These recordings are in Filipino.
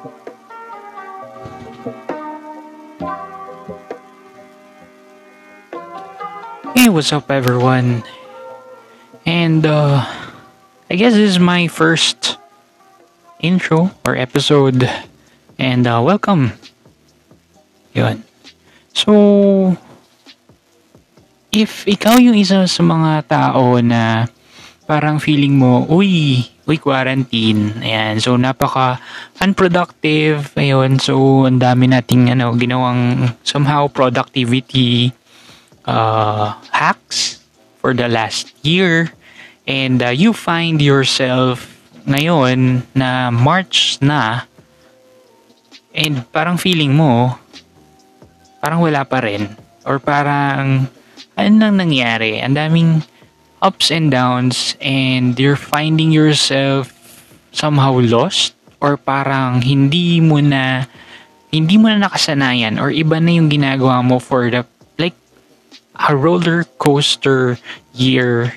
Hey, what's up, everyone? And uh, I guess this is my first intro or episode, and uh, welcome. Yun. So, if ikaw yung isa sa mga tao na parang feeling mo, uy, uy, quarantine. Ayan. So, napaka unproductive. Ayun. So, ang dami nating ano, ginawang somehow productivity uh, hacks for the last year. And uh, you find yourself ngayon na March na and parang feeling mo parang wala pa rin or parang ano nang nangyari ang daming ups and downs and you're finding yourself somehow lost or parang hindi mo na hindi mo na nakasanayan or iba na yung ginagawa mo for the like a roller coaster year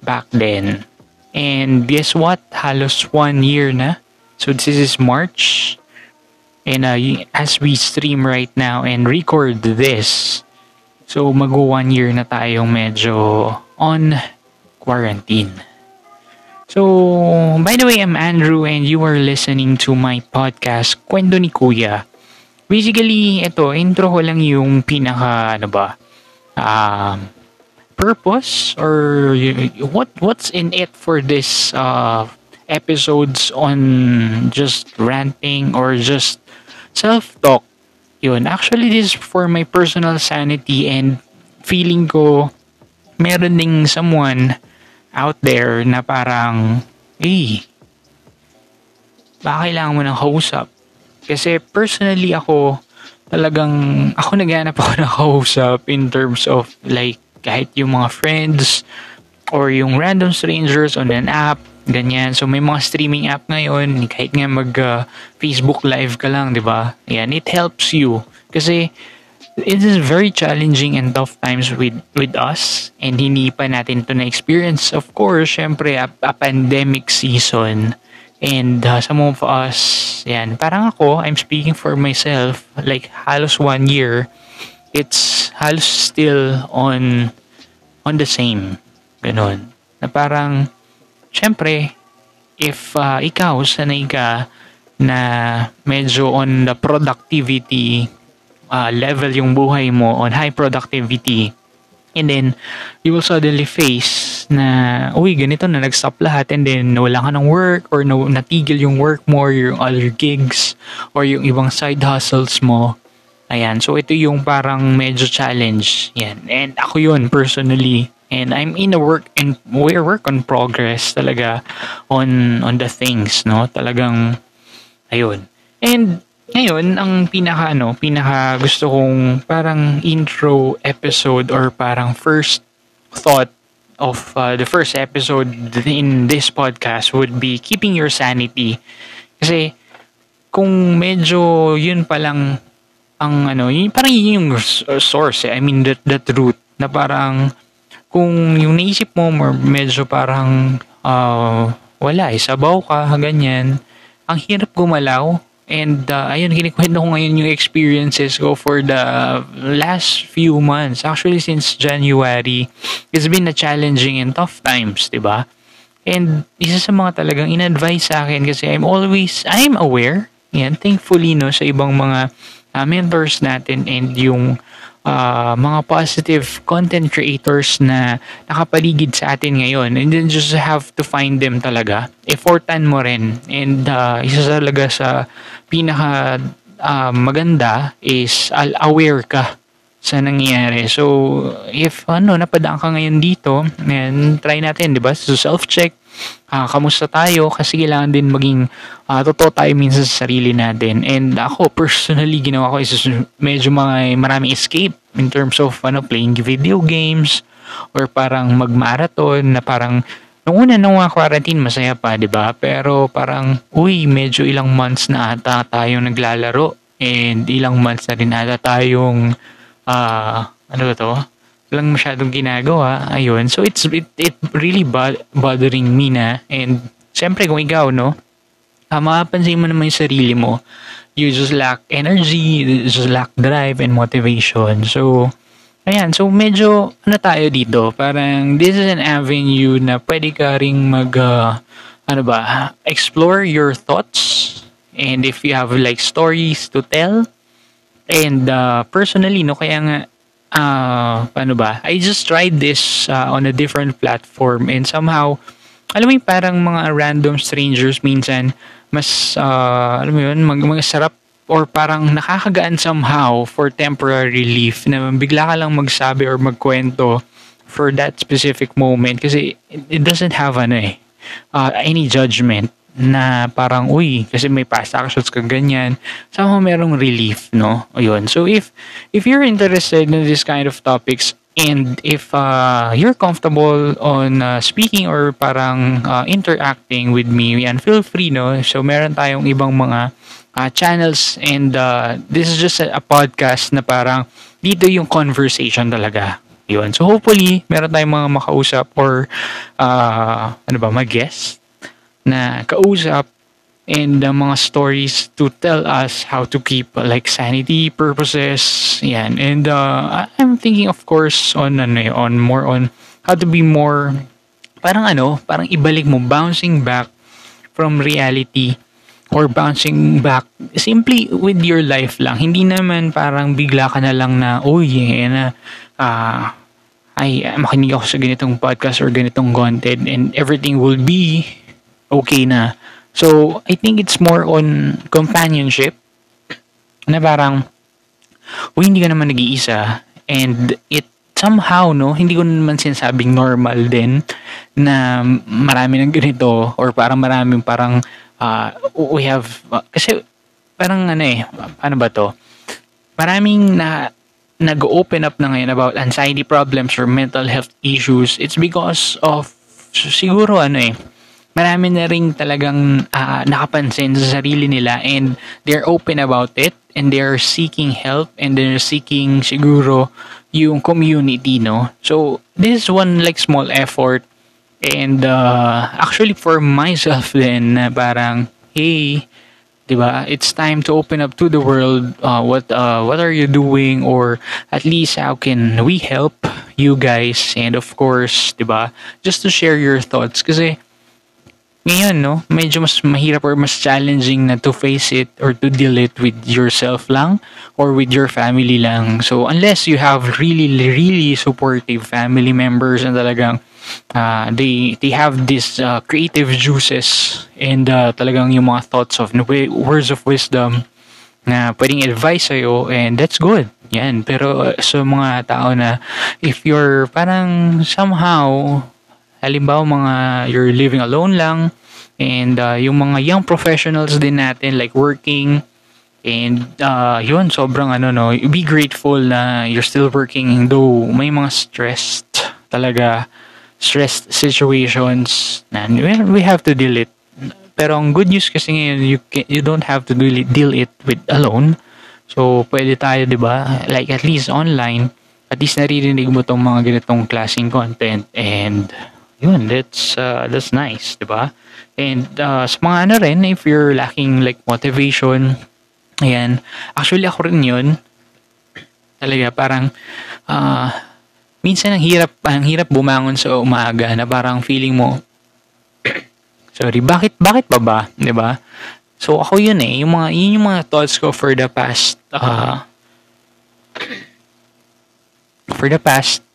back then. And guess what? Halos one year na. So this is March. And uh, as we stream right now and record this, so mag one year na tayong medyo on quarantine. So, by the way, I'm Andrew and you are listening to my podcast, Kwento ni Kuya. Basically, ito, intro ko lang yung pinaka, ano ba, um, purpose or what what's in it for this uh, episodes on just ranting or just self-talk. Yun, actually, this is for my personal sanity and feeling ko meron ding someone out there na parang, eh, baka kailangan mo ng kausap. Kasi personally ako, talagang, ako naghanap ako ng kausap in terms of like, kahit yung mga friends or yung random strangers on an app, ganyan. So may mga streaming app ngayon, kahit nga mag uh, Facebook live ka lang, 'di ba? Yan, it helps you kasi it is very challenging and tough times with with us and hindi pa natin to na experience of course syempre a, a pandemic season. And uh, some of us yan parang ako I'm speaking for myself like halos one year it's halos still on on the same. Ganun. Na parang syempre if uh, ikaw sanay ka na medyo on the productivity uh, level yung buhay mo on high productivity. And then you will suddenly face na uy ganito na nag-stop lahat. And then wala ka ng work or no, natigil yung work mo or yung other gigs or yung ibang side hustles mo. Ayan. So ito yung parang medyo challenge. Yan. And ako yun personally. And I'm in a work and we're work on progress talaga on on the things no? Talagang ayun. And ngayon, ang pinaka ano, pinaka gusto kong parang intro episode or parang first thought of uh, the first episode in this podcast would be keeping your sanity. Kasi kung medyo yun pa lang ang ano, yun, parang yun yung source eh. I mean, the, the truth na parang kung yung naisip mo medyo parang uh, wala eh, sabaw ka, ganyan, ang hirap gumalaw And uh, ayun, kinikwento ko ngayon yung experiences ko for the last few months. Actually, since January, it's been a challenging and tough times, di ba? And isa sa mga talagang in-advise sa akin kasi I'm always, I'm aware, yan, thankfully, no, sa ibang mga uh, mentors natin and yung uh, mga positive content creators na nakapaligid sa atin ngayon. And then just have to find them talaga. Effortan mo rin. And uh, isa talaga sa pinaka uh, maganda is aware ka sa nangyayari. So, if ano, napadaan ka ngayon dito, and try natin, di ba? So, self-check, uh, kamusta tayo? Kasi kailangan din maging uh, totoo tayo minsan sa sarili natin. And ako, personally, ginawa ko is medyo mga maraming escape in terms of ano, playing video games or parang mag-marathon na parang Nung una, nung quarantine, masaya pa, di ba? Pero parang, uy, medyo ilang months na ata tayong naglalaro. And ilang months na rin ata tayong uh, ano to? Walang masyadong ginagawa. Ayun. So, it's, it, it really bo- bothering me na. And, syempre, kung ikaw, no? uh, mapapansin mo naman yung sarili mo. You just lack energy, you just lack drive and motivation. So, ayan. So, medyo, ano tayo dito? Parang, this is an avenue na pwede ka ring mag, uh, ano ba, explore your thoughts. And if you have like stories to tell, and uh, personally, no, kaya nga, uh, paano ba, I just tried this uh, on a different platform and somehow, alam mo parang mga random strangers minsan, mas, uh, alam mo yun, mag, mga sarap or parang nakakagaan somehow for temporary relief na bigla ka lang magsabi or magkwento for that specific moment kasi it doesn't have ano eh, uh, any judgment na parang, uy, kasi may past actions ka ganyan. Somehow merong relief, no? Ayun. So, if, if you're interested in this kind of topics, and if uh, you're comfortable on uh, speaking or parang uh, interacting with me, yan, feel free, no? So, meron tayong ibang mga uh, channels and uh, this is just a, a podcast na parang dito yung conversation talaga. Yun. So, hopefully, meron tayong mga makausap or uh, ano ba, mag-guest na kausap and uh, mga stories to tell us how to keep like sanity purposes. Yan. And uh, I'm thinking of course on ano eh, on more on how to be more parang ano parang ibalik mo bouncing back from reality or bouncing back simply with your life lang. Hindi naman parang bigla ka na lang na oh yeah na uh, ay makinig ako sa ganitong podcast or ganitong content and everything will be okay na. So, I think it's more on companionship na parang, uy, hindi ka naman nag-iisa and it somehow, no, hindi ko naman sinasabing normal din na marami ng ganito or parang maraming parang uh, we have, uh, kasi parang ano eh, ano ba to? Maraming na nag-open up na ngayon about anxiety problems or mental health issues. It's because of siguro ano eh, marami na rin talagang uh, nakapansin sa sarili nila and they're open about it and they're seeking help and they're seeking siguro yung community, no? So, this is one like small effort and uh, actually for myself then na parang, hey, 'di ba? It's time to open up to the world. Uh, what uh, what are you doing or at least how can we help you guys? And of course, 'di ba? Just to share your thoughts kasi ngayon, no, medyo mas mahirap or mas challenging na to face it or to deal it with yourself lang or with your family lang. So, unless you have really, really supportive family members and talagang uh, they, they have this uh, creative juices and uh, talagang yung mga thoughts of words of wisdom na pwedeng advice sa'yo and that's good. Yan. Pero uh, sa mga tao na if you're parang somehow halimbawa mga you're living alone lang and uh, yung mga young professionals din natin like working and uh, yun sobrang ano no be grateful na you're still working though may mga stressed talaga stressed situations na we have to deal it. Pero ang good news kasi ngayon you can, you don't have to deal it, deal it with alone. So pwede tayo 'di ba? Like at least online at least naririnig mo tong mga ganitong klaseng content and yun, that's, uh, that's nice, di ba? And uh, sa mga ano rin, if you're lacking like motivation, ayan, actually ako rin yun, talaga parang, uh, minsan ang hirap, ang hirap bumangon sa umaga na parang feeling mo, sorry, bakit, bakit pa ba, di ba? So ako yun eh, yung mga, yun yung mga thoughts ko for the past, uh, for the past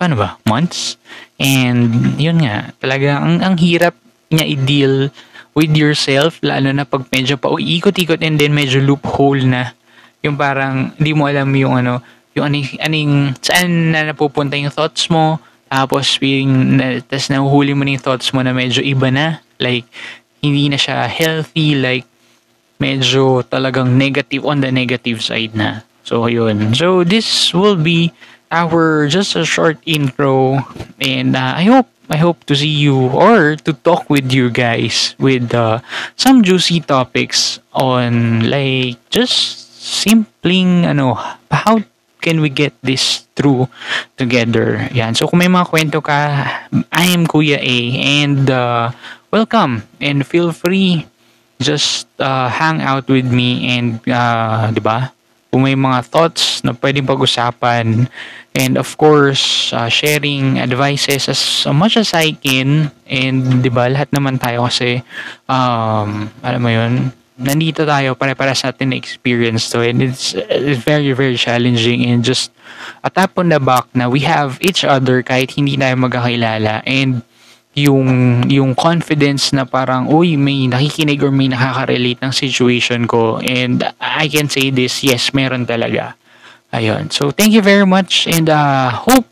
paano ba, months. And yun nga, talaga ang, ang hirap niya i-deal with yourself, lalo na pag medyo pa ikot-ikot and then medyo loophole na. Yung parang hindi mo alam yung ano, yung aning, aning saan na napupunta yung thoughts mo, tapos yung, na, tas nahuhuli mo na yung thoughts mo na medyo iba na. Like, hindi na siya healthy, like, medyo talagang negative on the negative side na. So, yun. So, this will be our just a short intro and uh, I hope I hope to see you or to talk with you guys with uh, some juicy topics on like just simpling ano how can we get this through together yan so kung may mga kwento ka I am Kuya A and uh, welcome and feel free just uh, hang out with me and, uh, di ba? Kung may mga thoughts na pwedeng pag-usapan and of course, uh, sharing advices as much as I can. And di ba, lahat naman tayo kasi um, alam mo yun, nandito tayo pare-para sa atin experience to. And it's, it's very very challenging and just a tap on the back na we have each other kahit hindi tayo magkakilala. And yung yung confidence na parang uy may nakikinig or may nakaka-relate ng situation ko. And I can say this yes meron talaga ayun. So thank you very much and uh, hope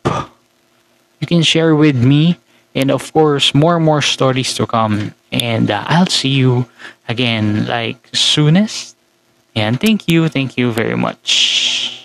you can share with me and of course more and more stories to come. And uh, I'll see you again like soonest. And thank you thank you very much